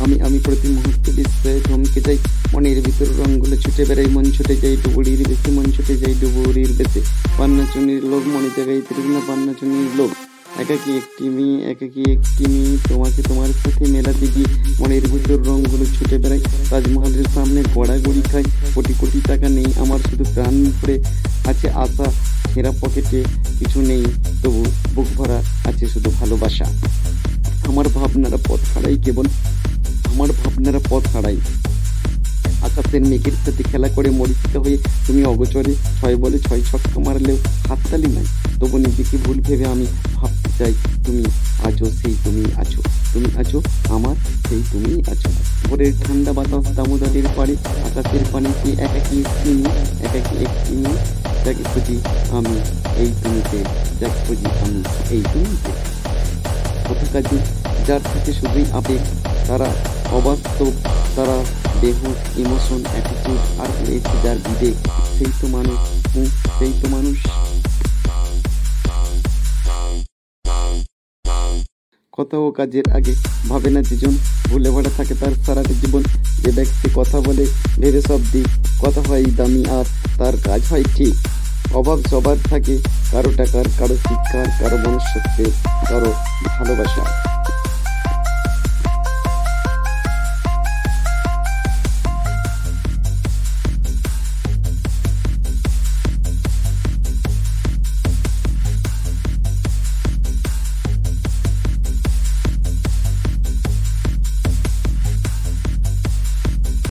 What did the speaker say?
প্রতি মুহূর্তে বিস্ময়ে থমকে যাই মনের ভিতর রঙগুলো ছুটে বেড়াই, মন ছুটে যাই ডুবুরির বেশি, মন ছুটে যাই ডুবুরির বেশি। পান্না চুনির লোক মনে জায়গায় তৃষ্ণা পান্না চুনির লোক একাকি একটি মেয়ে, একাকি একটি মেয়ে, তোমাকে তোমার সাথে মেলাতে গিয়ে মনের ভিতর রঙগুলো ছুটে বেড়াই, তাজমহলের সামনে গড়াগড়ি খাই। কোটি কোটি টাকা নেই, আমার শুধু প্রাণ ভরে আছে আশা ছেঁড়া পকেটে কিছু নেই, তবু বুক ভরা আছে শুধু ভালোবাসা। আমার ভাবনারা পথ হারাই কেবল আমার ভাবনারা পথ হারাই। আকাশের মেঘের সাথে খেলা করে মরিচিত হয়ে তুমি অগোচরে ছয় বলে ছয় ছক্কা মারলেও হাততালি নাই। তবু নিজেকে ভুল ভেবে আমি ভাবতে চাই, তুমি আছো সেই তুমি আছো তুমি আছো আমার, সেই তুমি আছো। ভোরের ঠান্ডা বাতাস দামোদরের পাড়ে, আকাশের একাকি একটি মেয়ে একাকি একটি মেয়ে যাকে খুঁজি আমি এই তুমিতে, যাকে খুঁজি আমি এই তুমিতে। কথা কাজে যার থেকে শুধুই আবেগ, তারা অবাস্তব তারা দেহ ইমোশন অ্যাটিটিউড আর রয়েছে যার বিবেক, সেই তো মানুষ সেই তো মানুষ। কথা ও কাজের আগে ভাবে না যেজন, ভুলে ভরা থাকে তার সারাটা জীবন। যে ব্যক্তি কথা বলে, ভেবে সব দিক, কথা হয় দামি আর তার কাজ হয় ঠিক। অভাব সবার থাকে, কারও টাকার, কারও শিক্ষার, কারও মনুষ্যত্বের, কারও ভালোবাসা